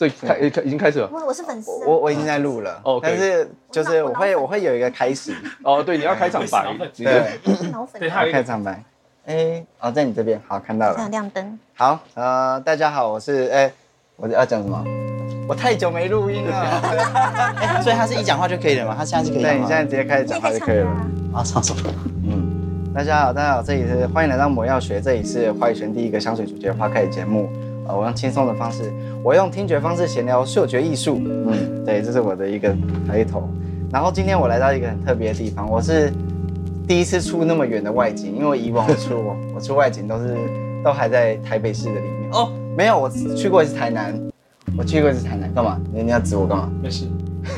所以开已经开始了。我我是粉丝，我我已经在录了。哦，但是就是我会我会有一个开始。哦，对，你要开场白。对，脑粉。对，开场白。哎，哦，在你这边，好，看到了。亮灯。好，呃，大家好，我是哎，我要讲什么？我太久没录音了。哎，所以他是一讲话就可以了吗？他现在是可以。对，你现在直接开始讲话就可以了。啊，唱什么？嗯。大家好，大家好，这里是欢迎来到魔药学，这里是花语圈第一个香水主角花开的节目。呃，我用轻松的方式，我用听觉方式闲聊嗅觉艺术。嗯，对，这是我的一个开头。然后今天我来到一个很特别的地方，我是第一次出那么远的外景，因为以往我出 我出外景都是都还在台北市的里面。哦，没有，我去过一次台南，我去过一次台南，干嘛？你你要指我干嘛？没事。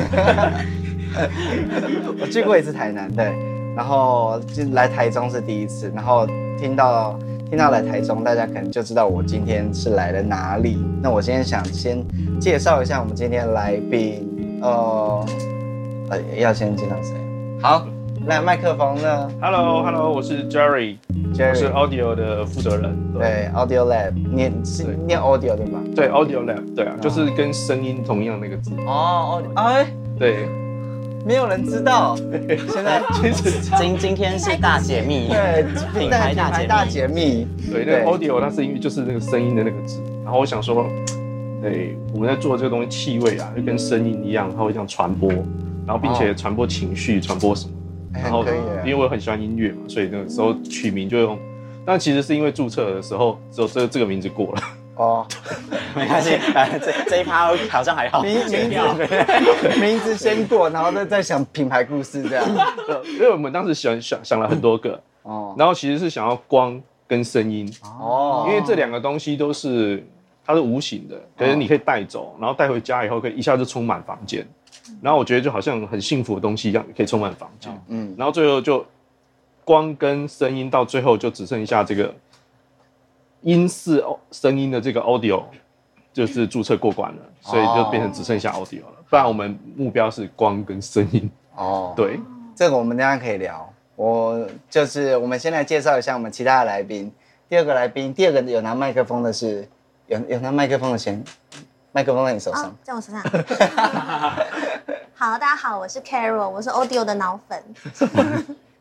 我去过一次台南，对。然后就来台中是第一次，然后听到听到来台中，大家可能就知道我今天是来了哪里。那我今天想先介绍一下我们今天的来宾，呃，呃，要先介绍谁？好，来麦克风呢？Hello，Hello，我是 Jerry，Jerry 我是 Audio 的负责人。对，对，Audio Lab，念是念 Audio 对吧？对，Audio Lab，对啊，就是跟声音同样那个字。哦哦，哎，对。没有人知道，现在其实今今天是大解密，对，品牌大解密，对，那个 audio 它是因为就是那个声音的那个字，然后我想说，对，我们在做这个东西，气味啊，就跟声音一样，它会这样传播，然后并且传播情绪，传播什么，然后因为我很喜欢音乐嘛，所以那个时候取名就用，但其实是因为注册的时候只有这这个名字过了。哦，没关系，这这一趴好像还好。名名字 名字先过，然后再再想品牌故事这样。因为我们当时想想想了很多个哦，然后其实是想要光跟声音哦，因为这两个东西都是它是无形的，可是你可以带走，然后带回家以后可以一下就充满房间。然后我觉得就好像很幸福的东西一样，可以充满房间。嗯，然后最后就光跟声音到最后就只剩下这个。音似哦，声音的这个 audio 就是注册过关了，所以就变成只剩下 audio 了。不然我们目标是光跟声音哦。对，这个我们等下可以聊。我就是我们先来介绍一下我们其他的来宾。第二个来宾，第二个有拿麦克风的是有有拿麦克风的先，麦克风在你手上，哦、在我手上。好，大家好，我是 Carol，我是 audio 的脑粉。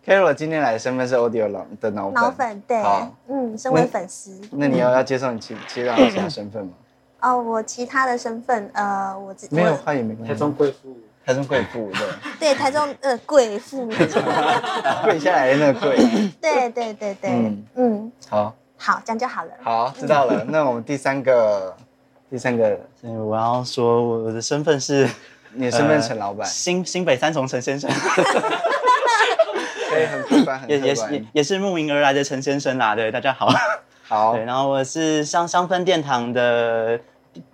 Carol 今天来的身份是 Audio 脑的脑粉，脑粉对，嗯，身为粉丝。那你要要介绍你其其他其他身份吗？哦，我其他的身份，呃，我没有，话也没关系。台中贵妇，台中贵妇，对。对，台中呃贵妇，跪下来的那个贵。对对对对，嗯嗯，好，好，这样就好了。好，知道了。那我们第三个，第三个，我要说我的身份是，你的身份陈老板，新新北三重陈先生。也也是也是慕名而来的陈先生啦。对，大家好，好。对，然后我是香香氛殿堂的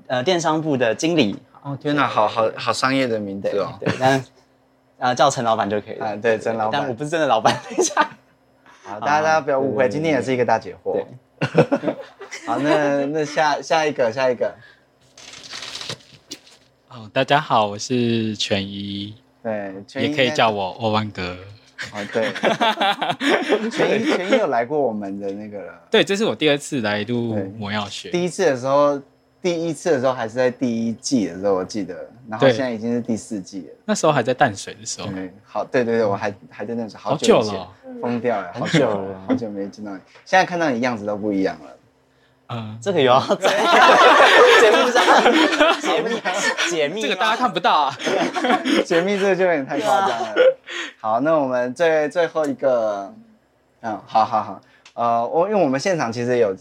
呃电商部的经理。哦，天哪，好好好商业的名字哦。对，但啊叫陈老板就可以了。啊，对，陈老板。但我不是真的老板。等一下。好，大家大家不要误会，今天也是一个大解惑。好，那那下下一个下一个。哦，大家好，我是全一。对，也可以叫我欧万哥。哦，对，全一全一有来过我们的那个了。对，这是我第二次来录魔药学。第一次的时候，第一次的时候还是在第一季的时候，我记得。然后现在已经是第四季了。那时候还在淡水的时候。对，好，对对对，我还还在那时候，好久了，疯掉了，好久了，好久没见到你。现在看到你样子都不一样了。嗯，这个有要 节目上解密解密，这个大家看不到啊。解密这个就有点太夸张了。好，那我们最最后一个，嗯，好好好，呃，我因为我们现场其实有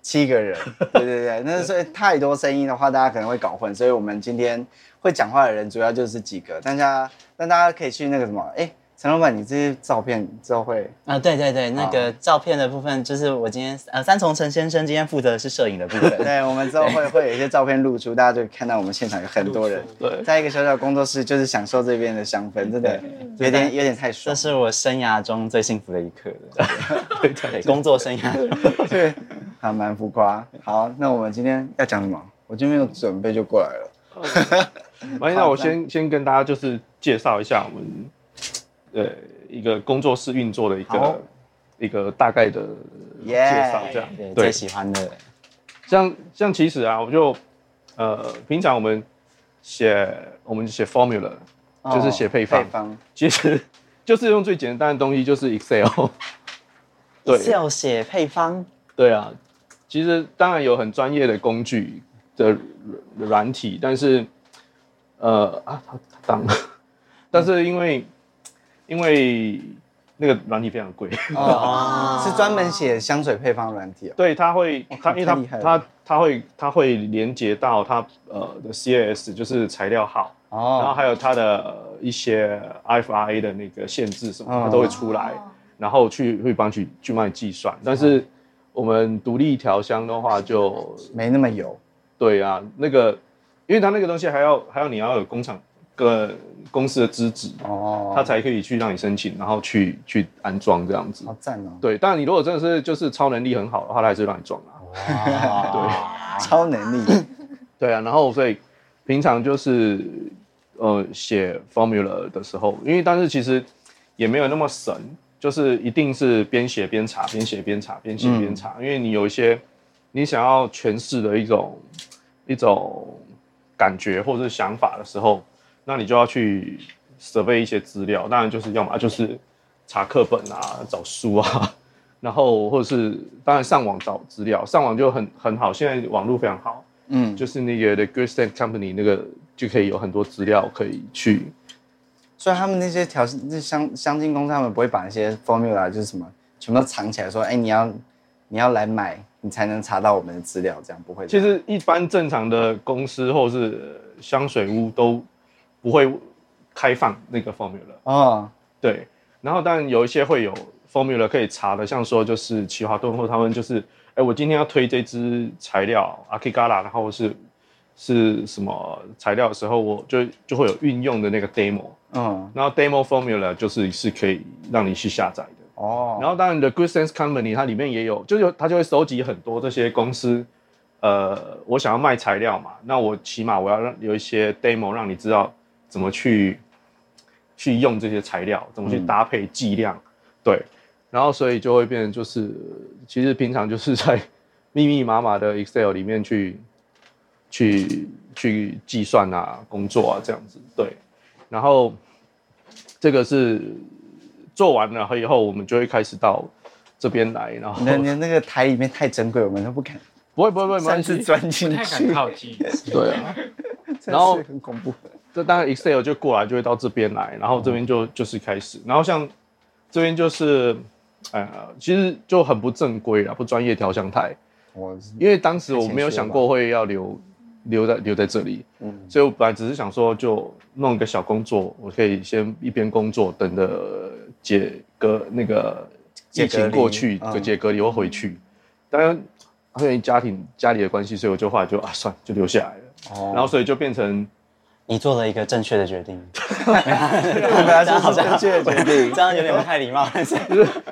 七个人，对对对，那所以太多声音的话，大家可能会搞混，所以我们今天会讲话的人主要就是几个，大家，那大家可以去那个什么，哎。陈老板，你这些照片之后会啊？对对对，那个照片的部分就是我今天呃，三重陈先生今天负责的是摄影的部分。对，我们之后会会有一些照片露出，大家就看到我们现场有很多人。对，在一个小小工作室，就是享受这边的香氛，真的有点有点太爽。这是我生涯中最幸福的一刻了。对对，工作生涯。对，还蛮浮夸。好，那我们今天要讲什么？我今天没有准备就过来了。那我先先跟大家就是介绍一下我们。呃，一个工作室运作的一个一个大概的介绍，这样 Yeah, 对。最喜欢的，像像其实啊，我就呃，平常我们写我们写 formula，就是写配方，配方。其实就是用最简单的东西，就是 Excel。对，Excel 写配方。对啊，其实当然有很专业的工具的软体，但是呃啊，它它当，但是因为因为。那个软体非常贵哦，是专门写香水配方软体哦。对，它会，它因为它它它会它会连接到它呃的 CAS，就是材料号哦，然后还有它的一些 IFRA 的那个限制什么，它都会出来，然后去会帮去去帮你计算。但是我们独立调香的话就没那么油。对啊，那个因为它那个东西还要还要你要有工厂。个公司的资质哦，他才可以去让你申请，然后去去安装这样子。好赞哦！对，但你如果真的是就是超能力很好的话，他还是让你装啊。哇 对，超能力。对啊，然后所以平常就是呃写 formula 的时候，因为但是其实也没有那么神，就是一定是边写边查，边写边查，边写边查，因为你有一些你想要诠释的一种一种感觉或者是想法的时候。那你就要去准备一些资料，当然就是要么就是查课本啊，找书啊，然后或者是当然上网找资料，上网就很很好，现在网络非常好，嗯，就是那个 The Good Stand Company 那个就可以有很多资料可以去。所以他们那些调那香香精公司，他们不会把那些 formula 就是什么全部都藏起来，说，哎，你要你要来买，你才能查到我们的资料，这样不会。其实一般正常的公司或者是香水屋都。不会开放那个 formula 啊，对，然后当然有一些会有 formula 可以查的，像说就是奇华顿或他们就是，哎，我今天要推这支材料阿基嘎拉，然后是是什么材料的时候，我就就会有运用的那个 demo，嗯，然后 demo formula 就是是可以让你去下载的。哦，然后当然 The Good Sense Company 它里面也有，就是它就会收集很多这些公司，呃，我想要卖材料嘛，那我起码我要让有一些 demo 让你知道。怎么去去用这些材料？怎么去搭配剂量？嗯、对，然后所以就会变成就是，其实平常就是 在密密麻麻的 Excel 里面去去去计算啊，工作啊这样子。对，然后这个是做完了以后，我们就会开始到这边来。然后那那那个台里面太珍贵，我们都不敢。不会不会不会，算是钻进去。太敢靠近。对啊。然后很恐怖。这当然 Excel 就过来，就会到这边来，然后这边就就是开始，然后像这边就是，呃，其实就很不正规啊，不专业调香台。我因为当时我没有想过会要留留在留在这里，嗯，所以我本来只是想说就弄一个小工作，我可以先一边工作，等着解隔那个疫情过去，解隔离，解隔离我回去。当然因为家庭家里的关系，所以我就后来就啊算就留下来了，哦，然后所以就变成。你做了一个正确的决定，这样好像正确的决定，这样有点不太礼貌，但是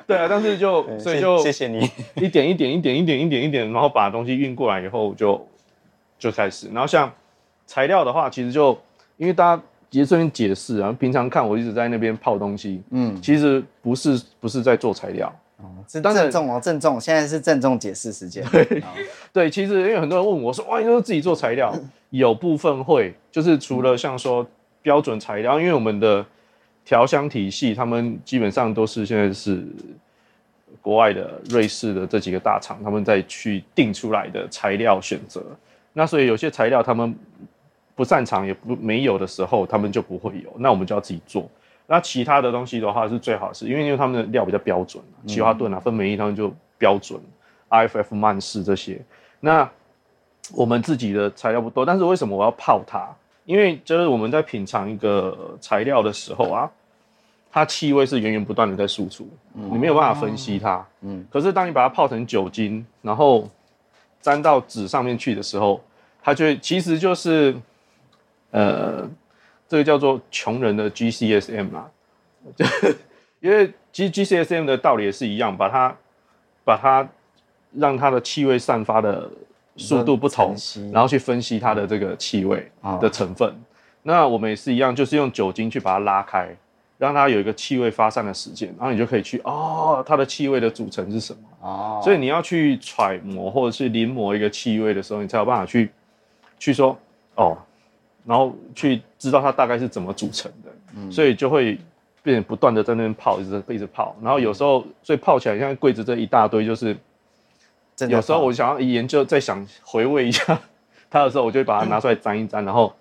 对啊，但是就所以就谢谢你，一点一点一点一点一点一点，然后把东西运过来以后就就开始，然后像材料的话，其实就因为大家其实这边解释啊，平常看我一直在那边泡东西，嗯，其实不是不是在做材料。哦，是郑重哦，郑重，现在是郑重解释时间。对，哦、对，其实因为很多人问我说，哇，你都是自己做材料？有部分会，就是除了像说标准材料，因为我们的调香体系，他们基本上都是现在是国外的瑞士的这几个大厂，他们在去定出来的材料选择。那所以有些材料他们不擅长，也不没有的时候，他们就不会有，那我们就要自己做。那其他的东西的话是最好是，因为因为他们的料比较标准，奇华顿啊、芬美意他们就标准，IFF 曼氏这些。那我们自己的材料不多，但是为什么我要泡它？因为就是我们在品尝一个材料的时候啊，它气味是源源不断的在输出，你没有办法分析它。嗯。可是当你把它泡成酒精，然后沾到纸上面去的时候，它就其实就是呃。这个叫做穷人的 GCSM 啊，就 因为其实 GCSM 的道理也是一样，把它把它让它的气味散发的速度不同，然后去分析它的这个气味的成分。那我们也是一样，就是用酒精去把它拉开，让它有一个气味发散的时间，然后你就可以去哦，它的气味的组成是什么？哦，所以你要去揣摩或者是临摹一个气味的时候，你才有办法去去说哦，然后去知道它大概是怎么组成的，嗯、所以就会变不断的在那边泡，一直一直泡，然后有时候所以泡起来像柜子这一大堆，就是有时候我想要研究，再想回味一下 它的时候，我就会把它拿出来沾一沾，然后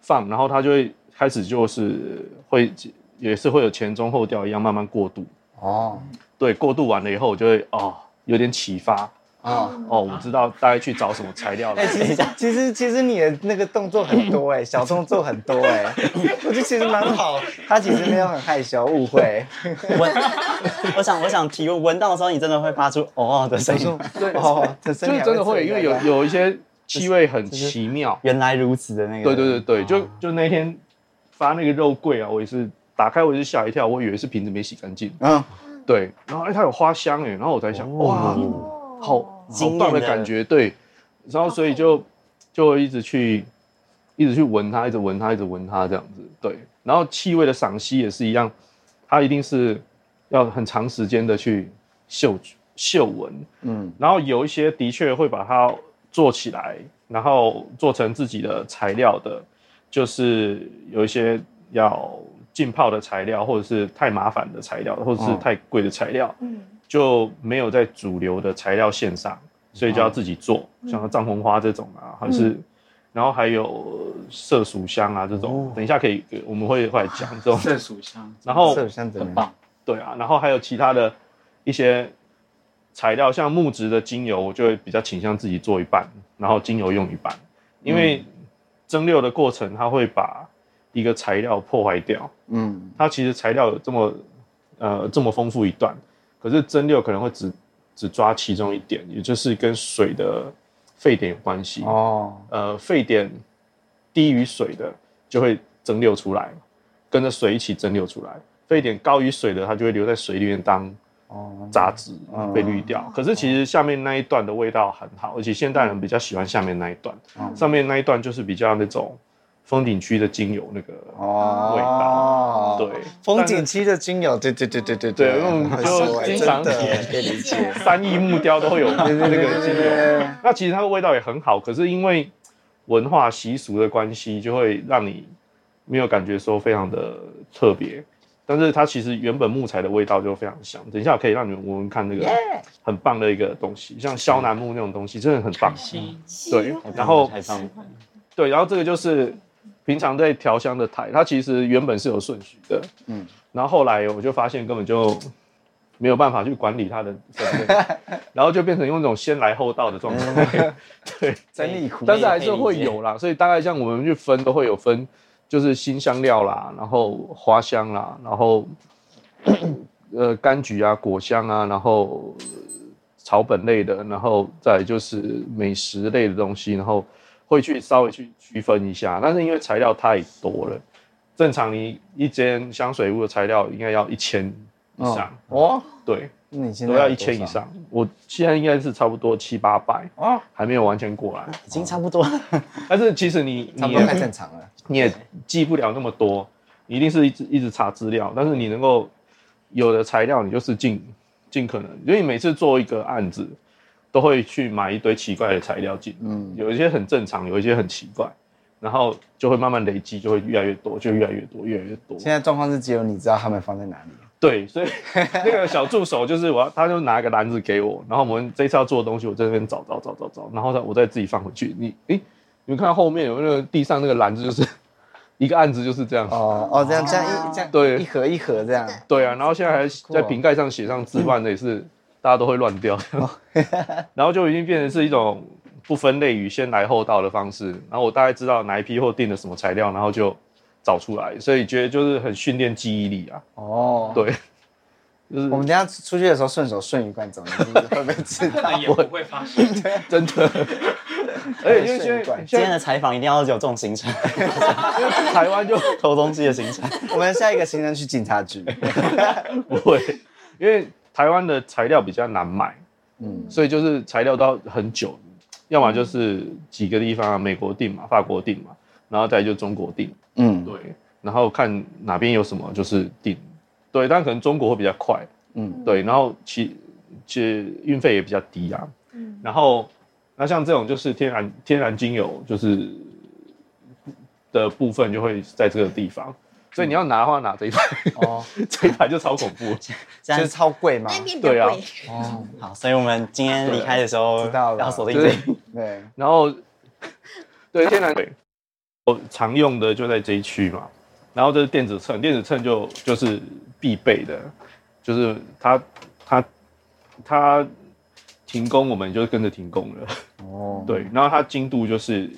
放，然后它就会开始就是会也是会有前中后调一样慢慢过渡。哦，对，过渡完了以后，我就会哦有点启发。哦哦，我知道大概去找什么材料了。哎，其实 其实其实你的那个动作很多哎，小动作很多哎，我觉得其实蛮好。他其实没有很害羞，误会。闻，我想我想提问，闻到的时候你真的会发出哦的声音？对哦，就是真的会，因为有有一些气味很奇妙。原来如此的那个。对对对对，就就那天发那个肉桂啊，我也是打开我也是吓一跳，我以为是瓶子没洗干净。嗯，对，然后哎它有花香哎，然后我才想哇，好。好棒的感觉，对，然后所以就就会一直去一直去闻它，一直闻它，一直闻它这样子，对。然后气味的赏析也是一样，它一定是要很长时间的去嗅嗅闻，嗯。然后有一些的确会把它做起来，然后做成自己的材料的，就是有一些要浸泡的材料，或者是太麻烦的材料，或者是太贵的材料，嗯。就没有在主流的材料线上，所以就要自己做，嗯、像藏红花这种啊，还是，嗯、然后还有麝鼠香啊这种，哦、等一下可以我们会会讲这种。麝鼠香，然后麝鼠香很棒，对啊，然后还有其他的一些材料，像木质的精油，我就会比较倾向自己做一半，然后精油用一半，因为蒸馏的过程它会把一个材料破坏掉，嗯，它其实材料有这么呃这么丰富一段。可是蒸馏可能会只只抓其中一点，也就是跟水的沸点有关系哦。呃，沸点低于水的就会蒸馏出来，跟着水一起蒸馏出来。沸点高于水的，它就会留在水里面当杂质被滤掉。可是其实下面那一段的味道很好，而且现代人比较喜欢下面那一段，上面那一段就是比较那种。风景区的精油那个味道，对，风景区的精油，对对对对对对，就经常可以理解，三义木雕都会有那个精油。那其实它的味道也很好，可是因为文化习俗的关系，就会让你没有感觉说非常的特别。但是它其实原本木材的味道就非常香。等一下我可以让你们闻闻看那个很棒的一个东西，像肖楠木那种东西，真的很棒。对，然后对，然后这个就是。平常在调香的台，它其实原本是有顺序的，嗯，然后后来我就发现根本就没有办法去管理它的 然后就变成用一种先来后到的状态，对，整理苦，但是还是会有啦，所以大概像我们去分都会有分，就是新香料啦，然后花香啦，然后呃柑橘啊、果香啊，然后草本类的，然后再就是美食类的东西，然后。会去稍微去区分一下，但是因为材料太多了，正常你一间香水屋的材料应该要一千以上哦。对，你现在都要一千以上。我现在应该是差不多七八百哦，还没有完全过来，已经差不多。但是其实你 你也太正常了，你也记不了那么多，你一定是一直一直查资料。但是你能够有的材料，你就是尽尽可能，因为你每次做一个案子。都会去买一堆奇怪的材料进，嗯，有一些很正常，有一些很奇怪，然后就会慢慢累积，就会越来越多，就越来越多，越来越多。现在状况是只有你知道他们放在哪里。对，所以 那个小助手就是我要，他就拿一个篮子给我，然后我们这一次要做的东西，我在那边找找找找找，然后再我再自己放回去。你，诶，你们看后面有那个地上那个篮子，就是 一个案子就是这样。哦哦，这样这样一这样对一盒一盒这样。对啊，然后现在还在瓶盖上写上字万的也是。大家都会乱掉，然后就已经变成是一种不分类与先来后到的方式。然后我大概知道哪一批货订了什么材料，然后就找出来，所以觉得就是很训练记忆力啊。哦，对，就是我们等下出去的时候顺手顺一罐走，你会不会知道？也不会发现，真的。而 且因为现在今天的采访一定要有这种行程，因 为台湾就偷东西的行程。我们下一个行程去警察局，不会，因为。台湾的材料比较难买，嗯，所以就是材料都很久，要么就是几个地方啊，美国订嘛，法国订嘛，然后再就中国订，嗯，对，然后看哪边有什么就是订，对，但可能中国会比较快，嗯，对，然后其其实运费也比较低啊，嗯，然后那像这种就是天然天然精油，就是的部分就会在这个地方。所以你要拿的话，拿这一排。哦，这一排就超恐怖，这样超贵吗？对啊，哦，好，所以我们今天离开的时候，知道要锁定这里。对，然后对天然对，我常用的就在这一区嘛。然后这是电子秤，电子秤就就是必备的，就是它它它停工，我们就跟着停工了。哦，对，然后它精度就是。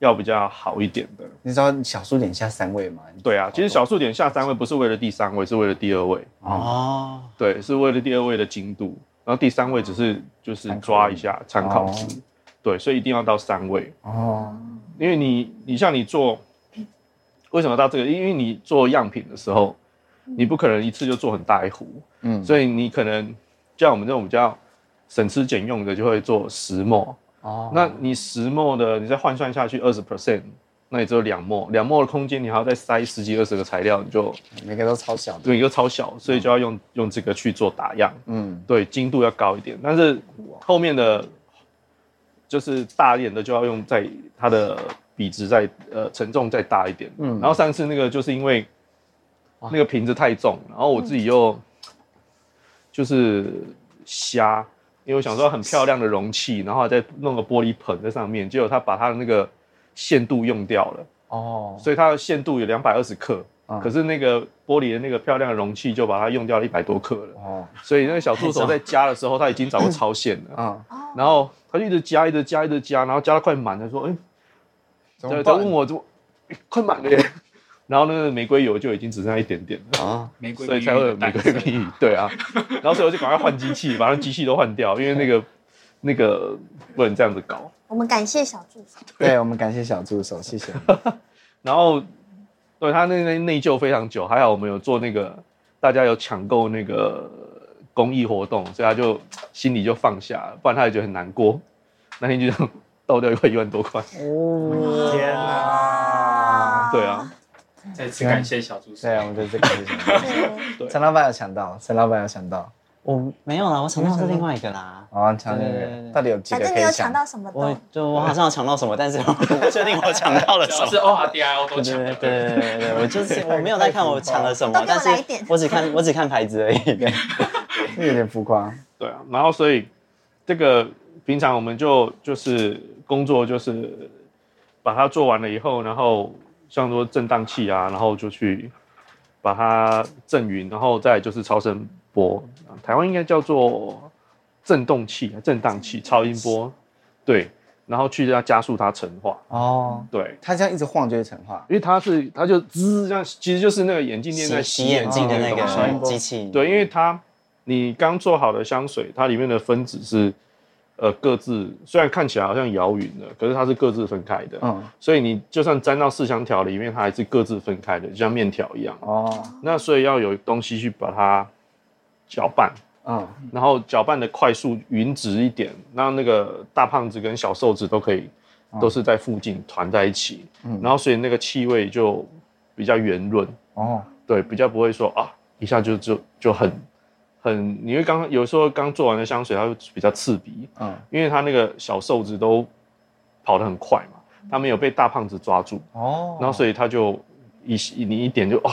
要比较好一点的，你知道小数点下三位吗？对啊，其实小数点下三位不是为了第三位，是为了第二位。哦，对，是为了第二位的精度，然后第三位只是就是抓一下参考值。哦、对，所以一定要到三位。哦，因为你你像你做，为什么到这个？因为你做样品的时候，你不可能一次就做很大一壶。嗯，所以你可能像我们这种比较省吃俭用的，就会做十 ml。哦，那你十 ml 的，你再换算下去二十 percent，那也只有两 ml，两 ml 的空间，你还要再塞十几二十个材料，你就每个都超小，对，一个超小，所以就要用、嗯、用这个去做打样，嗯，对，精度要高一点，但是后面的，就是大一点的就要用在它的比值再呃承重再大一点，嗯，然后上次那个就是因为那个瓶子太重，然后我自己又就是瞎。因为我想说很漂亮的容器，然后再弄个玻璃盆在上面，结果他把他的那个限度用掉了哦，所以它的限度有两百二十克，嗯、可是那个玻璃的那个漂亮的容器就把它用掉了一百多克了哦，所以那个小助手在加的时候，他已经早就超限了啊，嗯、然后他就一直加，一直加，一直加，然后加到快满他，说哎，他问我怎么快满了耶。然后那个玫瑰油就已经只剩下一点点了啊，玫瑰，所以才会有玫瑰蜜语，对啊。然后所以我就赶快换机器，把那机器都换掉，因为那个那个不能这样子搞。我们感谢小助手，对，我们感谢小助手，谢谢。然后对他那那内疚非常久，还好我们有做那个，大家有抢购那个公益活动，所以他就心里就放下了，不然他也觉得很难过。那天就这 样倒掉一块一万多块，哦天哪，对啊。再次感谢小助手。对啊，我们再次感谢小助手。陈老板有抢到，陈老板有抢到。我没有啦，我抢到是另外一个啦。哦，抢那个，到底有几个可以抢？反正你有抢到什么？我就我好像有抢到什么，但是 我不确定我抢到了什么。是 O R D I O 都抢。对对对对，我就是我没有在看我抢了什么，但是我只看 我只看牌子而已。对，有点浮夸。对啊，然后所以这个平常我们就就是工作就是把它做完了以后，然后。像说震荡器啊，然后就去把它震匀，然后再就是超声波，台湾应该叫做震动器、震荡器、超音波，对，然后去要加速它成化。哦，对，它这样一直晃就会成化，因为它是它就滋这样，其实就是那个眼镜店在洗眼镜的那个机器。对，因为它你刚做好的香水，它里面的分子是。呃，各自虽然看起来好像摇匀了，可是它是各自分开的。嗯，所以你就算粘到四香条里面，它还是各自分开的，就像面条一样。哦，那所以要有东西去把它搅拌。嗯，然后搅拌的快速匀直一点，让那个大胖子跟小瘦子都可以都是在附近团在一起。嗯，然后所以那个气味就比较圆润。哦，对，比较不会说啊，一下就就就很。很，因为刚刚有时候刚做完的香水，它会比较刺鼻，嗯，因为它那个小瘦子都跑得很快嘛，它没有被大胖子抓住，哦，然后所以它就一你一点就哇，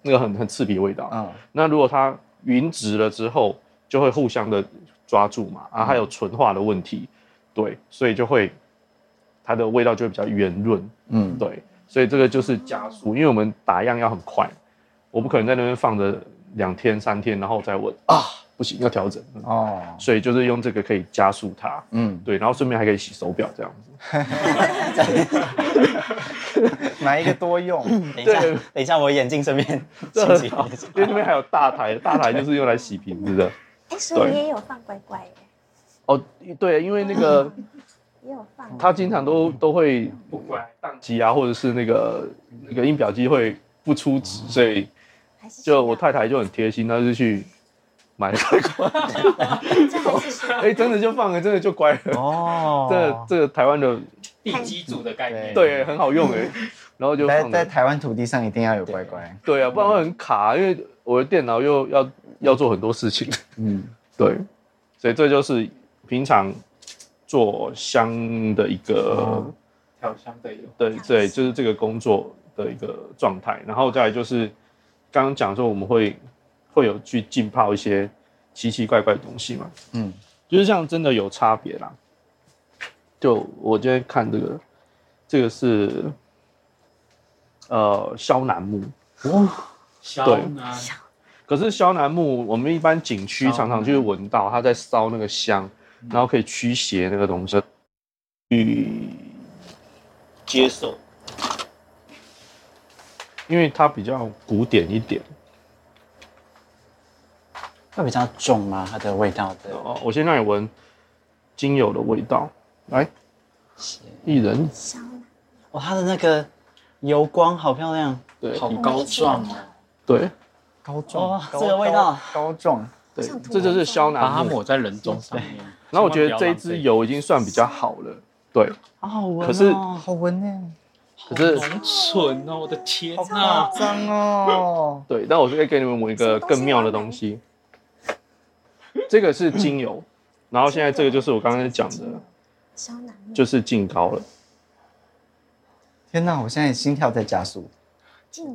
那个很很刺鼻的味道，嗯，那如果它匀直了之后，就会互相的抓住嘛，啊，还有纯化的问题，对，所以就会它的味道就会比较圆润，嗯，对，所以这个就是加速，因为我们打样要很快，我不可能在那边放着。两天三天，然后再问啊，不行，要调整哦。所以就是用这个可以加速它，嗯，对，然后顺便还可以洗手表这样子。买一个多用？等一下，等一下，我眼镜顺便洗洗。因为这边还有大台，大台就是用来洗瓶子的。哎，所以也有放乖乖耶。哦，对，因为那个 也有放，他经常都都会不管，宕机啊，或者是那个那个印表机会不出值，所以。就我太太就很贴心，她就去买了乖乖，哎，真的就放了，真的就乖了。哦。这这个台湾的地基组的概念，对，很好用哎。然后就在在台湾土地上一定要有乖乖，对啊，不然会很卡，因为我的电脑又要要做很多事情。嗯，对，所以这就是平常做香的一个调香的一个对对，就是这个工作的一个状态。然后再来就是刚刚讲说我们会会有去浸泡一些奇奇怪怪的东西嘛，嗯，就是这样真的有差别啦。就我今天看这个，这个是呃肖楠木。哇，萧楠。可是萧楠木，我们一般景区常常就会闻到它在烧那个香，然后可以驱邪那个东西，去接受，因为它比较古典一点，会比较重吗？它的味道的？哦，我先让你闻精油的味道，来，薏仁，哇，它的那个油光好漂亮，对，好高壮哦，对。高壮，这个味道。高壮，对，这就是肖楠，把它抹在人中上面。然后我觉得这一支油已经算比较好了，对，好好闻，可是好闻呢，可是很蠢哦，我的天呐，好脏哦，对，但我可以给你们闻一个更妙的东西，这个是精油，然后现在这个就是我刚才讲的就是净高了。天哪，我现在心跳在加速。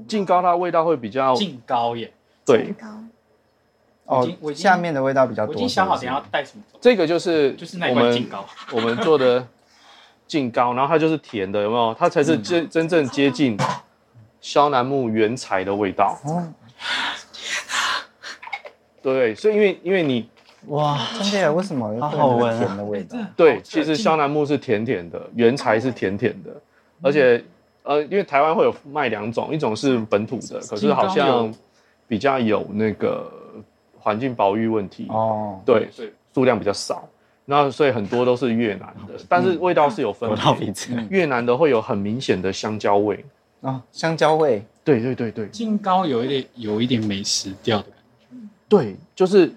净高它味道会比较净高耶。对，哦，下面的味道比较多。我已经想好等下要带什么。这个就是就是那罐我们做的净高，然后它就是甜的，有没有？它才是真真正接近肖楠木原材的味道。哦，天哪！对，所以因为因为你哇，真的为什么好好闻甜的味道？对，其实肖楠木是甜甜的，原材是甜甜的，而且呃，因为台湾会有卖两种，一种是本土的，可是好像。比较有那个环境保育问题哦，对，数量比较少，那所以很多都是越南的，但是味道是有分别。越南的会有很明显的香蕉味。啊，香蕉味，对对对对。净膏有一点有一点美食调的感觉，对，就是，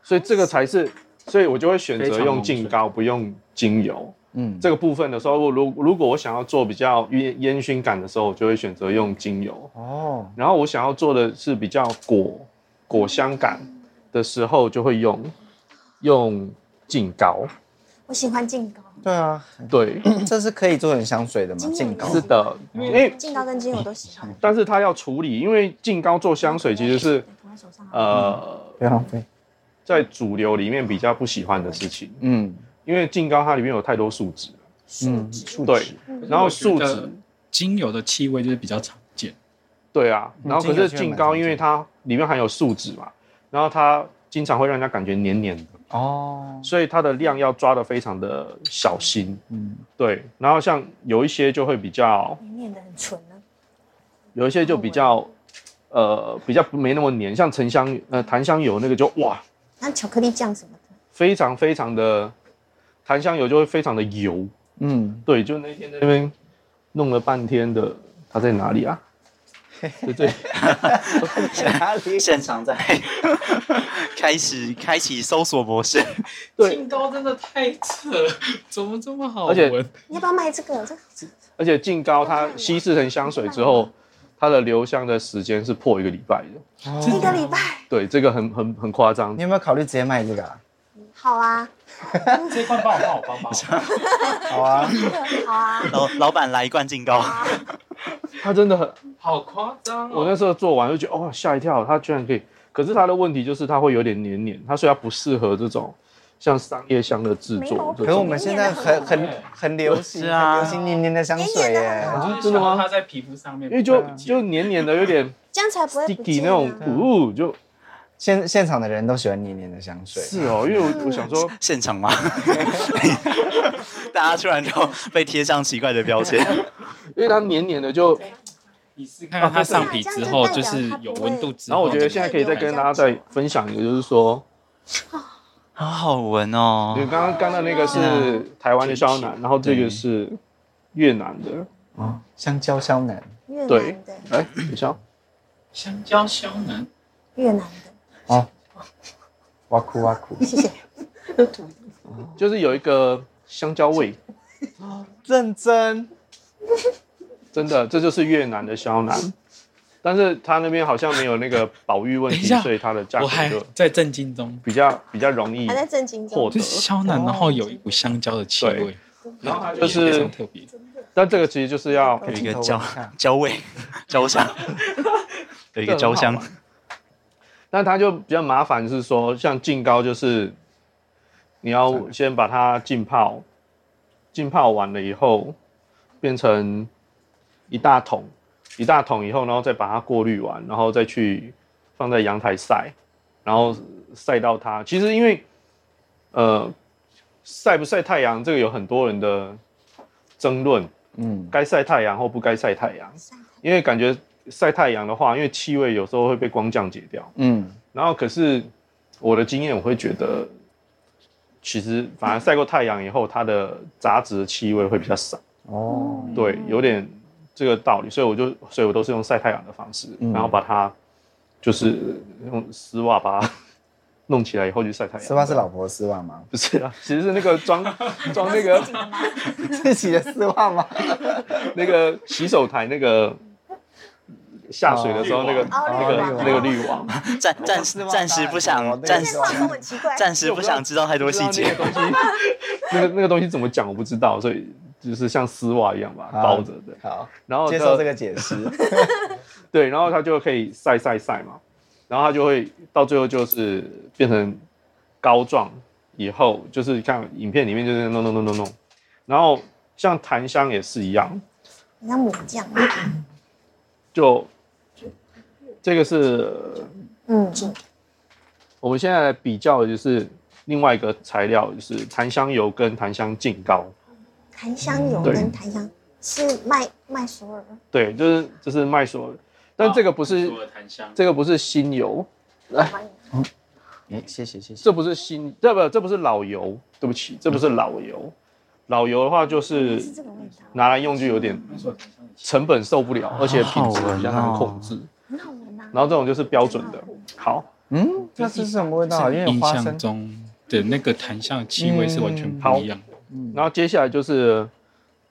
所以这个才是，所以我就会选择用净膏，不用精油。嗯，这个部分的时候，如如果我想要做比较烟烟熏感的时候，我就会选择用精油。哦。然后我想要做的是比较果果香感的时候，就会用用净高。我喜欢净高。对啊，对，这是可以做成香水的吗？净高。是的，因为净高跟精油我都喜欢。但是它要处理，因为净高做香水其实是呃，不要浪费，在主流里面比较不喜欢的事情。嗯。因为净高它里面有太多树脂，嗯，对，然后树脂。精油的气味就是比较常见，对啊，然后可是净高因为它里面含有树脂嘛，然后它经常会让人家感觉黏黏的哦，所以它的量要抓的非常的小心，嗯，对，然后像有一些就会比较黏黏的很纯呢，有一些就比较呃比较没那么黏，像沉香呃檀香油那个就哇，那巧克力酱什么的，非常非常的。檀香油就会非常的油，嗯，对，就那天在那边弄了半天的，它在哪里啊？对对？现场在 开始开启搜索模式。对，净膏真的太扯，怎么这么好闻？而且你要不要卖这个？这个而且净高它稀释成香水之后，它的留香的时间是破一个礼拜的，一个礼拜。对，这个很很很夸张。你有没有考虑直接卖这个啊？好啊，这一罐帮我帮我帮忙。好啊，好啊。老老板来一罐净高，他真的很好夸张。我那时候做完就觉得哦吓一跳，它居然可以。可是它的问题就是它会有点黏黏，它所以它不适合这种像商业香的制作。可是我们现在很很很流行啊，流行黏黏的香水耶。真的吗？它在皮肤上面，因为就就黏黏的，有点这样才不会 sticky 那种，呜就。现现场的人都喜欢黏黏的香水，是哦，因为我我想说现场吗？大家突然就被贴上奇怪的标签，因为它黏黏的就，你试看看它上皮之后就是有温度之后，然后我觉得现在可以再跟大家再分享一个，就是说，好好闻哦。因为刚刚刚的那个是台湾的肖楠，然后这个是越南的。啊，香蕉肖楠，对，来，等一下，香蕉肖楠，越南的。哦，哇酷哇酷，谢谢。就是有一个香蕉味，认真，真的，这就是越南的肖楠。但是他那边好像没有那个保育问题，所以它的价格就在震惊中，比较比较容易还在震惊中，就是香南，然后有一股香蕉的气味，然后它就是特别。但这个其实就是要有一个焦焦味，焦香，有一个焦香。但它就比较麻烦，是说像浸膏，就是你要先把它浸泡，浸泡完了以后变成一大桶。一大桶以后，然后再把它过滤完，然后再去放在阳台晒，然后晒到它。其实因为，呃，晒不晒太阳，这个有很多人的争论。嗯，该晒太阳或不该晒太阳。因为感觉晒太阳的话，因为气味有时候会被光降解掉。嗯，然后可是我的经验，我会觉得，其实反而晒过太阳以后，它的杂质的气味会比较少。哦，对，有点。这个道理，所以我就，所以我都是用晒太阳的方式，嗯、然后把它就是用丝袜把它 弄起来以后就晒太阳。丝袜是老婆丝袜吗？不是啊，其实是那个装 装那个 自己的丝袜吗？那个洗手台那个下水的时候那个那个那个滤网，暂暂时暂时不想暂时暂时不想知道太多细节。那个那个东西怎么讲我不知道，所以。就是像丝袜一样吧，包着的。好，然后接受这个解释。对，然后它就可以晒晒晒嘛，然后它就会到最后就是变成膏状，以后就是看影片里面就是弄弄弄弄弄。然后像檀香也是一样，像抹酱。就这个是嗯，我们现在来比较的就是另外一个材料，就是檀香油跟檀香净膏。檀香油跟檀香是麦麦索尔，对，就是就是麦索尔，但这个不是这个不是新油。来，嗯，哎，谢谢谢谢，这不是新，这不这不是老油，对不起，这不是老油。老油的话就是拿来用就有点成本受不了，而且品质比较难控制。很好闻啊。然后这种就是标准的。好，嗯，这是什么味道？因为印象中的那个檀香气味是完全不一样。然后接下来就是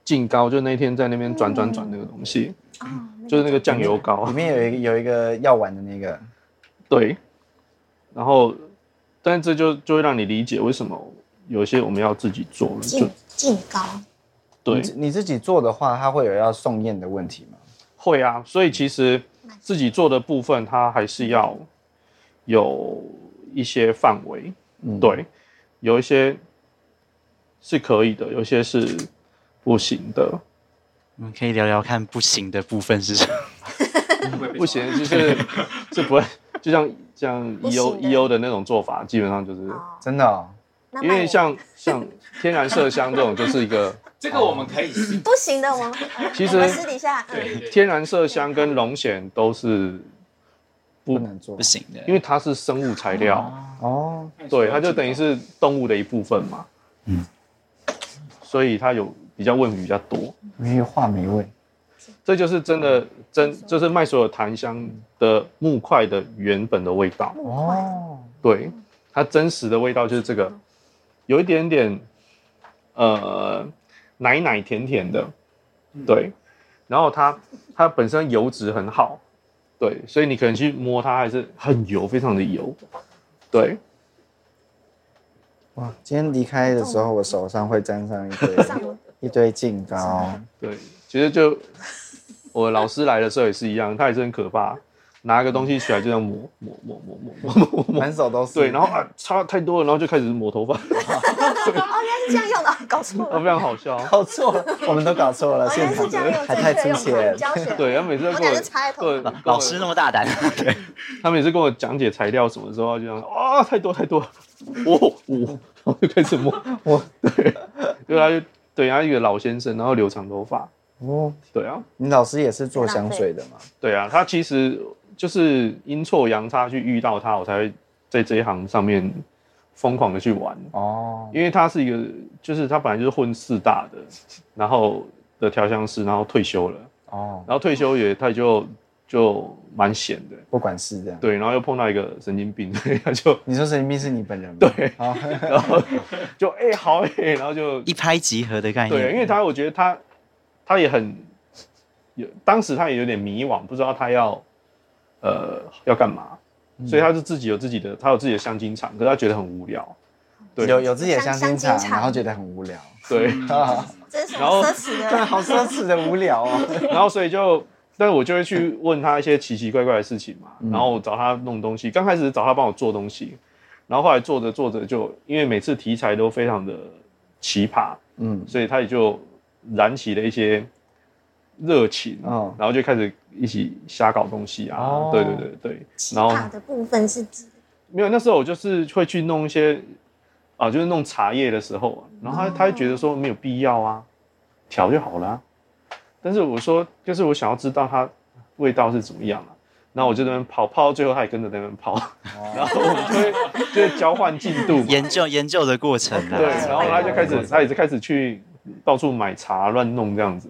净膏，就那天在那边转转转那个东西，就是那个酱油膏，里面有一有一个药丸的那个，对。然后，但是这就就会让你理解为什么有些我们要自己做了，就净膏。对，你自己做的话，它会有要送验的问题吗？会啊，所以其实自己做的部分，它还是要有一些范围，对，有一些。是可以的，有些是不行的。我们可以聊聊看不行的部分是什么？不行就是是不会，就像像 EO EO 的。那种做法，基本上就是真的、哦。因为像 像天然麝香这种，就是一个 这个我们可以不行的，我们其实私底下天然麝香跟龙涎都是不能做。不行的，因为它是生物材料。哦，对，它就等于是动物的一部分嘛，嗯。所以它有比较问题比较多，没有话梅味，这就是真的真就是麦所有檀香的木块的原本的味道。哦，对，它真实的味道就是这个，有一点点呃奶奶甜甜的，对，然后它它本身油脂很好，对，所以你可能去摸它还是很油，非常的油，对。哇，今天离开的时候，我手上会沾上一堆 一堆净膏。对，其实就我老师来的时候也是一样，他也是很可怕，拿个东西起来就这样抹抹抹抹抹抹抹，满手都是。对，然后啊，擦太多了，然后就开始抹头发。哦，原来是这样用的，搞错了。非常好笑，搞错了，我们都搞错了，现场还太粗浅。对，他每次跟我老师那么大胆，对，他每次跟我讲解材料什么时候，就这样啊，太多太多。我我，然后就开始摸我，对，对他就对，他一个老先生，然后留长头发，哦，对啊，你老师也是做香水的吗？对啊，他其实就是阴错阳差去遇到他，我才会在这一行上面疯狂的去玩哦，因为他是一个，就是他本来就是混四大的，然后的调香师，然后退休了哦，然后退休也他就。就蛮闲的，不管事这样。对，然后又碰到一个神经病，所 以他就你说神经病是你本人吗？对，然后就哎、欸、好哎、欸，然后就一拍即合的概念。对，因为他我觉得他他也很有，当时他也有点迷惘，不知道他要呃要干嘛，所以他是自己有自己的，他有自己的香精厂，可是他觉得很无聊。对，有有自己的香精厂，然后觉得很无聊。对，然后奢侈的，对，好奢侈的无聊哦。然后所以就，但是我就会去问他一些奇奇怪怪的事情嘛，然后找他弄东西。刚开始找他帮我做东西，然后后来做着做着就，因为每次题材都非常的奇葩，嗯，所以他也就燃起了一些热情，嗯，然后就开始一起瞎搞东西啊。对对对对。奇葩的部分是指？没有，那时候我就是会去弄一些。啊，就是弄茶叶的时候，然后他他就觉得说没有必要啊，调就好了啊。但是我说，就是我想要知道它味道是怎么样啊。然后我就在那边跑，跑到最后他也跟着在那边跑，然后我们就会就是交换进度，研究研究的过程啊。对，然后他就开始，他也是开始去到处买茶乱弄这样子。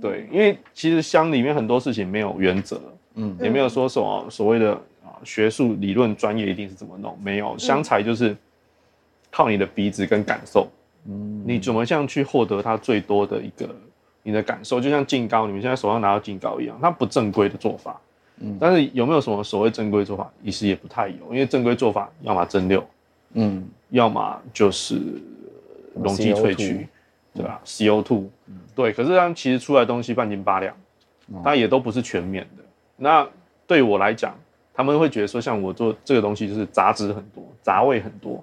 对，因为其实香里面很多事情没有原则，嗯，也没有说什么所谓的啊学术理论专业一定是怎么弄，没有，香材就是。靠你的鼻子跟感受，嗯，你怎么像去获得它最多的一个你的感受？就像净高，你们现在手上拿到净高一样，它不正规的做法，嗯，但是有没有什么所谓正规做法？其实也不太有，因为正规做法要么蒸馏，嗯，要么就是溶剂萃取，对吧？CO2，对，可是它其实出来的东西半斤八两，它也都不是全面的。那对我来讲，他们会觉得说，像我做这个东西就是杂质很多，杂味很多。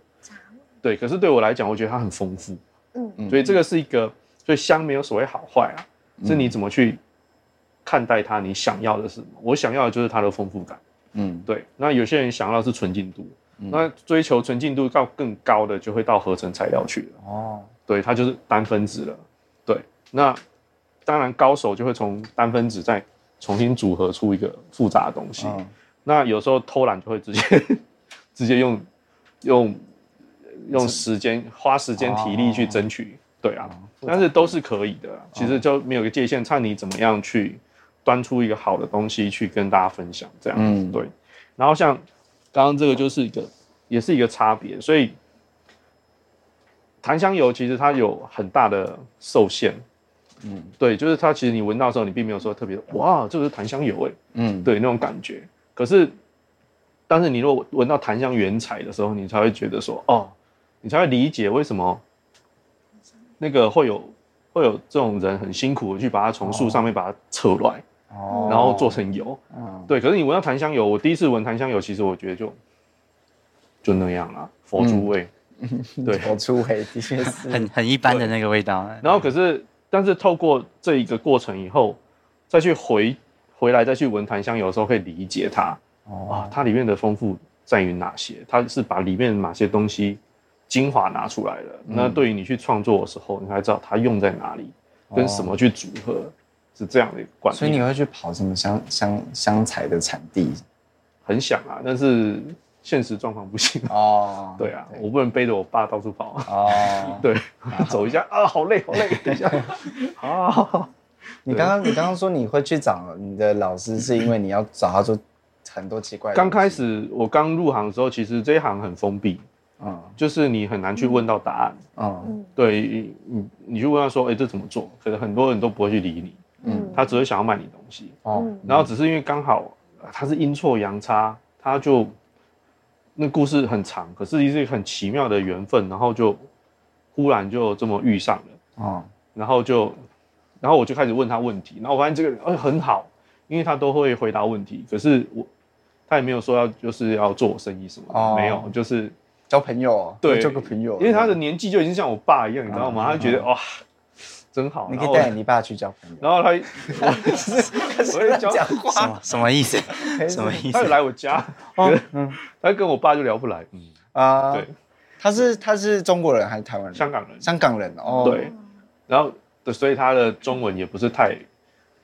对，可是对我来讲，我觉得它很丰富，嗯，所以这个是一个，所以香没有所谓好坏啊，是你怎么去看待它，你想要的是什么？我想要的就是它的丰富感，嗯，对。那有些人想要的是纯净度，那追求纯净度到更高的，就会到合成材料去了，哦，对，它就是单分子了，对。那当然高手就会从单分子再重新组合出一个复杂的东西，那有时候偷懒就会直接 直接用用。用时间花时间体力去争取，对啊，但是都是可以的。其实就没有个界限，看你怎么样去端出一个好的东西去跟大家分享，这样，嗯，对。然后像刚刚这个就是一个，也是一个差别。所以檀香油其实它有很大的受限，嗯，对，就是它其实你闻到的时候，你并没有说特别哇，这个是檀香油哎，嗯，对那种感觉。可是，但是你如果闻到檀香原材的时候，你才会觉得说哦。你才会理解为什么那个会有会有这种人很辛苦的去把它从树上面把它扯来，哦，然后做成油，嗯，对。可是你闻到檀香油，我第一次闻檀香油，其实我觉得就就那样啊，佛珠味，嗯、对，好粗黑的确是很很一般的那个味道。然后可是，但是透过这一个过程以后，再去回回来再去闻檀香油的时候，可以理解它，哦，啊，它里面的丰富在于哪些？它是把里面哪些东西。精华拿出来了，那对于你去创作的时候，你才知道它用在哪里，跟什么去组合，是这样的一个观念。所以你会去跑什么香香香材的产地？很想啊，但是现实状况不行哦。对啊，我不能背着我爸到处跑哦。对，走一下啊，好累好累。等一下，好好好。你刚刚你刚刚说你会去找你的老师，是因为你要找他做很多奇怪。刚开始我刚入行的时候，其实这一行很封闭。嗯，就是你很难去问到答案。嗯，对，你你去问他说，哎，这怎么做？可能很多人都不会去理你。嗯，他只会想要卖你东西。哦，然后只是因为刚好他是阴错阳差，他就那故事很长，可是是一个很奇妙的缘分，然后就忽然就这么遇上了。嗯，然后就，然后我就开始问他问题，然后我发现这个人哎很好，因为他都会回答问题，可是我他也没有说要就是要做我生意什么的，没有，就是。交朋友，对，交个朋友，因为他的年纪就已经像我爸一样，你知道吗？他就觉得哇，真好。你可以带你爸去交朋友。然后他，我会教讲话，什么意思？什么意思？他就来我家，嗯，他跟我爸就聊不来，嗯啊，对，他是他是中国人还是台湾人？香港人，香港人哦。对，然后对，所以他的中文也不是太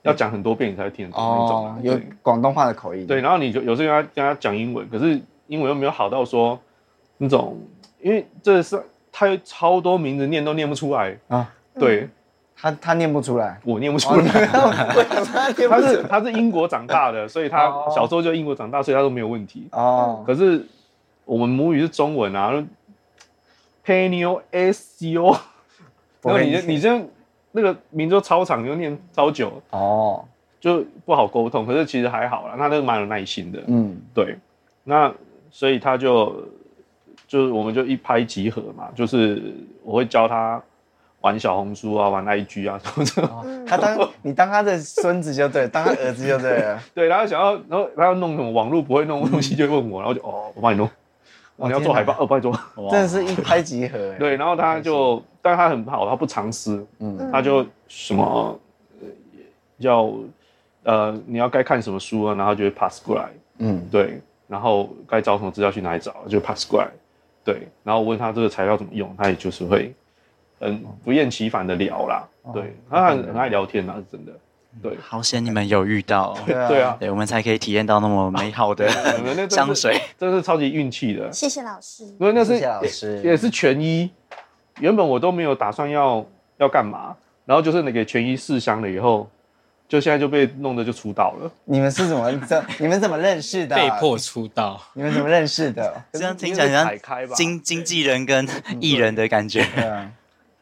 要讲很多遍你才会听得懂那种，有广东话的口音。对，然后你就有时候跟他跟他讲英文，可是英文又没有好到说。那种，因为这是他有超多名字念都念不出来啊。对，他他念不出来，我念不出来。他是他是英国长大的，所以他小时候就英国长大，所以他都没有问题。哦。可是我们母语是中文啊，Penio S U，然后你你这那个名字超长，你就念超久。哦。就不好沟通。可是其实还好啦，他那个蛮有耐心的。嗯，对。那所以他就就是我们就一拍即合嘛，就是我会教他玩小红书啊，玩 IG 啊什么什么、他当 你当他的孙子就对，当他儿子就对了。对，然后想要然后他要弄什么网络不会弄的东西，就问我，然后就哦，我帮你弄。你要做海报，哦，帮你做。真的是一拍即合。对，然后他就，但是他很好，他不藏私。嗯，他就什么要呃，你要该看什么书啊，然后就会 pass 过来。嗯，对。然后该找什么资料去哪里找，就 pass 过来。对。然后问他这个材料怎么用，他也就是会嗯不厌其烦的聊啦。对，他很很爱聊天，啊是真的。对，好险你们有遇到，对啊，对，我们才可以体验到那么美好的 香水，真是超级运气的。谢谢老师，因为那是老师也是全一，原本我都没有打算要要干嘛，然后就是那个全一试香了以后，就现在就被弄得就出道了。你们是怎么这？你们怎么认识的？被迫出道。你们怎么认识的？这样听起来像经经纪人跟艺人的感觉。对啊，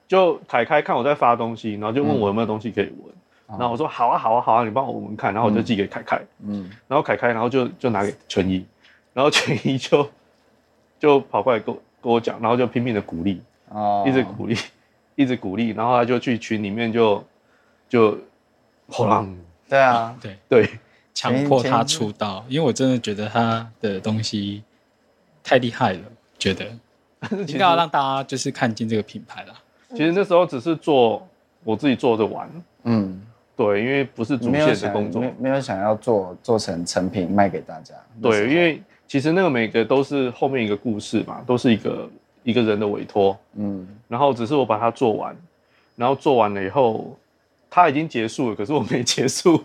就凯开看我在发东西，然后就问我有没有东西可以闻。然后我说好啊好啊好啊，你帮我闻闻看，然后我就寄给凯开，嗯，然后凯开，然后就就拿给纯一，然后纯一就 就跑过来跟跟我讲，然后就拼命的鼓励，哦，一直鼓励，一直鼓励，然后他就去群里面就就轰浪，对啊，对。对，强迫他出道，因为我真的觉得他的东西太厉害了，觉得。应该要让大家就是看见这个品牌啦。其实那时候只是做我自己做着玩，嗯。对，因为不是主线的工作，没有，没有想要做做成成品卖给大家。对，因为其实那个每个都是后面一个故事嘛，都是一个一个人的委托。嗯，然后只是我把它做完，然后做完了以后，它已经结束了，可是我没结束，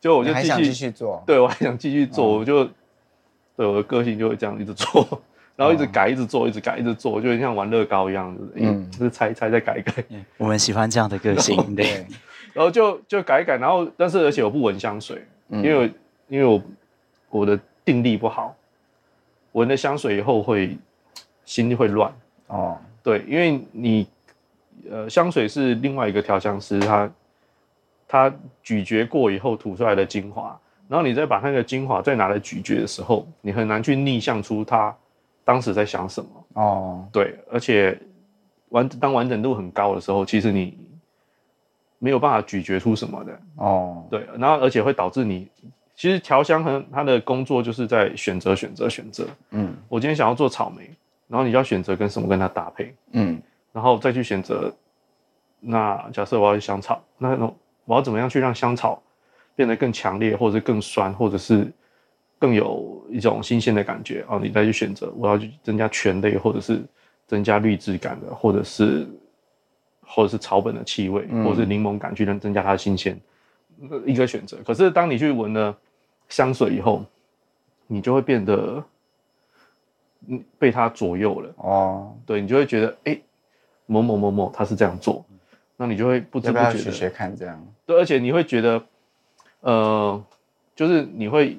就我就继续继续做。对，我还想继续做，我就对我的个性就会这样一直做，然后一直改，一直做，一直改，一直做，就像玩乐高一样，嗯，就是拆拆再改改。我们喜欢这样的个性，对。然后就就改一改，然后但是而且我不闻香水，嗯、因为因为我我的定力不好，闻了香水以后会心会乱哦。对，因为你呃香水是另外一个调香师他他咀嚼过以后吐出来的精华，然后你再把那个精华再拿来咀嚼的时候，你很难去逆向出他当时在想什么。哦。对，而且完当完整度很高的时候，其实你。没有办法咀嚼出什么的。哦，对，然后而且会导致你，其实调香和他的工作就是在选择选择选择，嗯，我今天想要做草莓，然后你要选择跟什么跟它搭配，嗯，然后再去选择，那假设我要香草，那我要怎么样去让香草变得更强烈，或者是更酸，或者是更有一种新鲜的感觉哦，你再去选择，我要去增加醛类，或者是增加绿质感的，或者是。或者是草本的气味，或者是柠檬感，去能增加它的新鲜，一个选择。可是当你去闻了香水以后，你就会变得，被它左右了哦。对，你就会觉得，哎，某某某某他是这样做，那你就会不知不觉的学学看这样。对，而且你会觉得，呃，就是你会，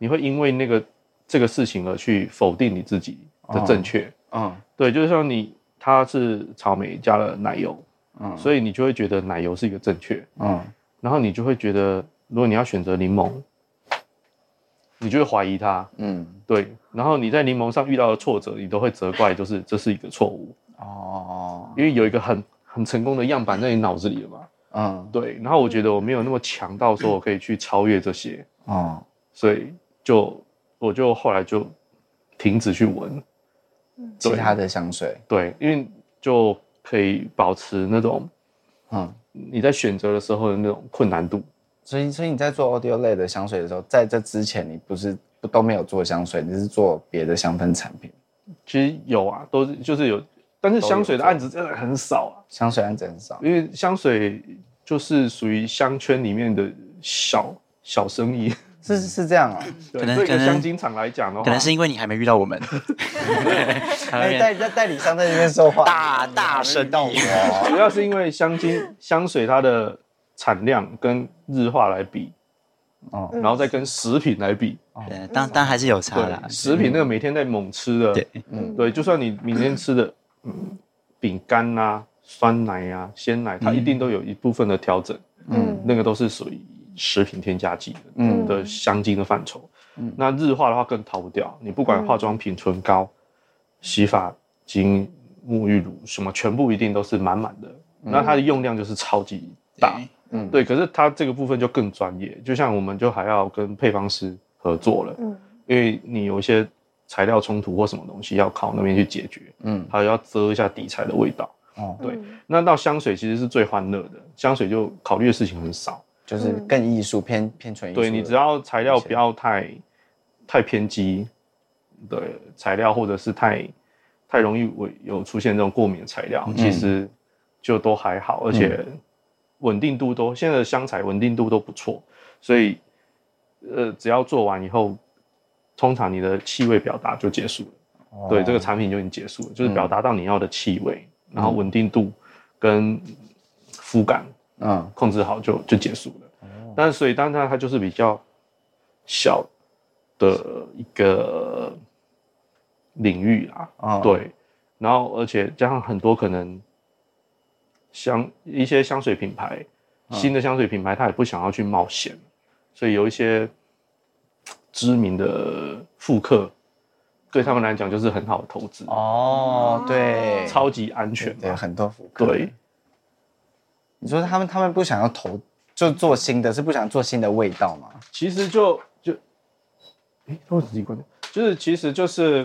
你会因为那个这个事情而去否定你自己的正确。嗯，对，就是像你。它是草莓加了奶油，嗯，所以你就会觉得奶油是一个正确，嗯，然后你就会觉得，如果你要选择柠檬，你就会怀疑它，嗯，对，然后你在柠檬上遇到的挫折，你都会责怪，就是这是一个错误，哦，因为有一个很很成功的样板在你脑子里了嘛，嗯，对，然后我觉得我没有那么强到说我可以去超越这些，哦，所以就我就后来就停止去闻。其他的香水，对，因为就可以保持那种，嗯，你在选择的时候的那种困难度。所以，所以你在做 audio 类的香水的时候，在这之前你不是不都没有做香水，你是做别的香氛产品？其实有啊，都是就是有，但是香水的案子真的很少啊。香水案子很少，因为香水就是属于香圈里面的小小生意。是是这样啊，可能跟香精厂来讲的话，可能是因为你还没遇到我们。代在代理商在那边说话，大大声道。主要是因为香精香水它的产量跟日化来比，哦，然后再跟食品来比，对，当当然还是有差的。食品那个每天在猛吃的，对，嗯，对，就算你明天吃的，嗯，饼干啊、酸奶啊、鲜奶，它一定都有一部分的调整，嗯，那个都是属于。食品添加剂嗯的香精的范畴。嗯，那日化的话更逃不掉，你不管化妆品、唇膏、洗发精、沐浴乳什么，全部一定都是满满的。那它的用量就是超级大。嗯，对。可是它这个部分就更专业，就像我们就还要跟配方师合作了。嗯，因为你有一些材料冲突或什么东西要靠那边去解决。嗯，还要遮一下底材的味道。哦，对。那到香水其实是最欢乐的，香水就考虑的事情很少。就是更艺术偏偏纯艺术，对，你只要材料不要太太偏激的材料，或者是太太容易有出现这种过敏的材料，嗯、其实就都还好，而且稳定度都现在的香材稳定度都不错，所以呃，只要做完以后，通常你的气味表达就结束了，哦、对，这个产品就已经结束了，就是表达到你要的气味，嗯、然后稳定度跟肤感。嗯，控制好就就结束了。哦，但是所以当然它就是比较小的一个领域啊。哦，对。然后而且加上很多可能香一些香水品牌，新的香水品牌，他也不想要去冒险，所以有一些知名的复刻，对他们来讲就是很好的投资。哦，对，超级安全。对，很多复刻。对。你说他们他们不想要投就做新的，是不想做新的味道吗？其实就就，哎，都是自己观点，就是其实就是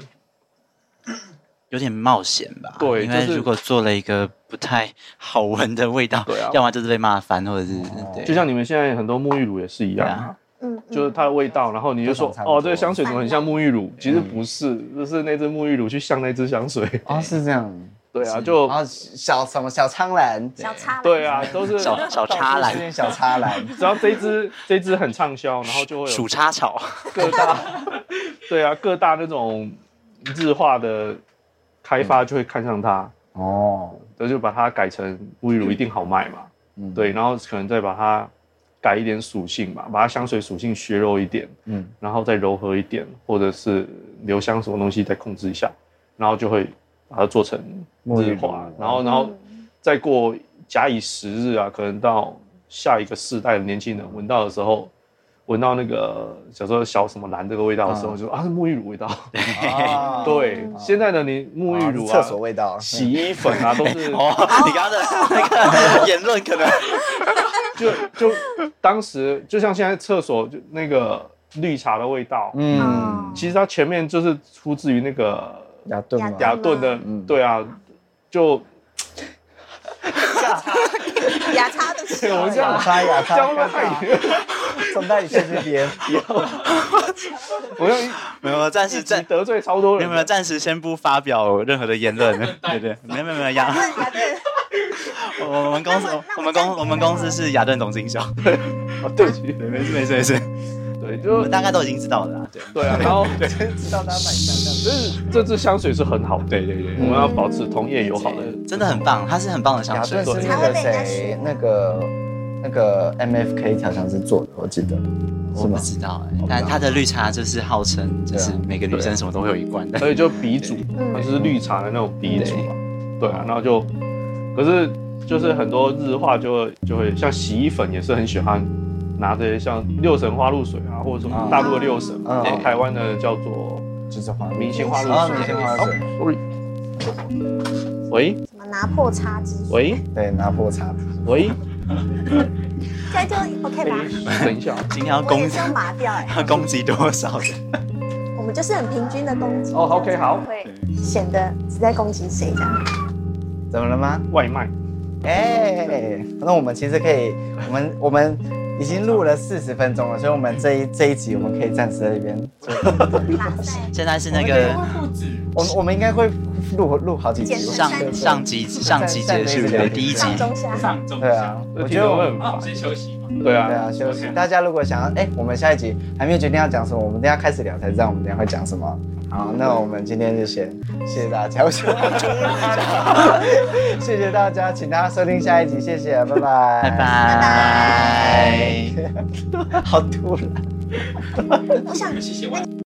有点冒险吧。对，因为如果做了一个不太好闻的味道，对啊，要么就是被骂翻，或者是对。就像你们现在很多沐浴乳也是一样啊，嗯，就是它的味道，然后你就说哦，这个香水怎么很像沐浴乳？其实不是，就是那只沐浴乳去像那只香水。哦，是这样。对啊，就小什么小苍兰，小苍兰，对啊，都是小小插兰，小插兰。只要这只这只很畅销，然后就会有鼠插草，各大对啊，各大那种日化的开发就会看上它哦，那就把它改成沐浴乳，一定好卖嘛。嗯，对，然后可能再把它改一点属性嘛，把它香水属性削弱一点，嗯，然后再柔和一点，或者是留香什么东西再控制一下，然后就会。把它做成日化，然后，然后再过假以时日啊，可能到下一个世代的年轻人闻到的时候，闻到那个小时候小什么兰这个味道的时候，就啊是沐浴乳味道。对，现在的你沐浴乳啊，厕所味道，洗衣粉啊都是。哦，你刚刚的 那个言论可能就就当时就像现在厕所就那个绿茶的味道，嗯，其实它前面就是出自于那个。雅顿吗？雅顿的，嗯，对啊，就雅茶，雅茶的，我这样插雅茶，交 代你，总代理先这边，我用 没有，暂时暂得罪超多人，没有，暂时先不发表任何的言论，对对，没有没有没有雅，我们公司我们公我们公司是雅顿总经销，对，对不起，没事没事没事。对，就大概都已经知道了，对对啊，然后对。知道他卖香香，就是这支香水是很好，对对对，我们要保持同业友好的，真的很棒，它是很棒的香水。是那个谁，那个那个 MFK 调香师做的，我记得，我不知道哎，但它的绿茶就是号称就是每个女生什么都会有一罐的，所以就鼻祖，它就是绿茶的那种鼻祖嘛，对啊，然后就，可是就是很多日化就会就会像洗衣粉也是很喜欢。拿这些像六神花露水啊，或者说大陆的六神，然后台湾的叫做就是花明星花露水。明星花露水。Sorry。喂。什么拿破叉子？喂。对，拿破叉子。喂。这样就 OK 吧？等一下，今天要攻击要麻掉哎。要攻击多少人？我们就是很平均的攻击。哦，OK，好。会显得只在攻击谁这样？怎么了吗？外卖。哎，那我们其实可以，我们我们。已经录了四十分钟了，所以我们这一这一集我们可以暂时在这边。现在是那个，我们我们应该会录录好几集。上上集上集结束的第一集。上中下。上中下。对啊，我觉得我们好，先休息嘛。对啊，对啊，休息。大家如果想要，哎，我们下一集还没有决定要讲什么，我们等下开始聊才知道我们等下会讲什么。好，那我们今天就先谢谢大家，谢谢大家，请大家收听下一集，谢谢，拜拜，拜拜，好突然，我想谢谢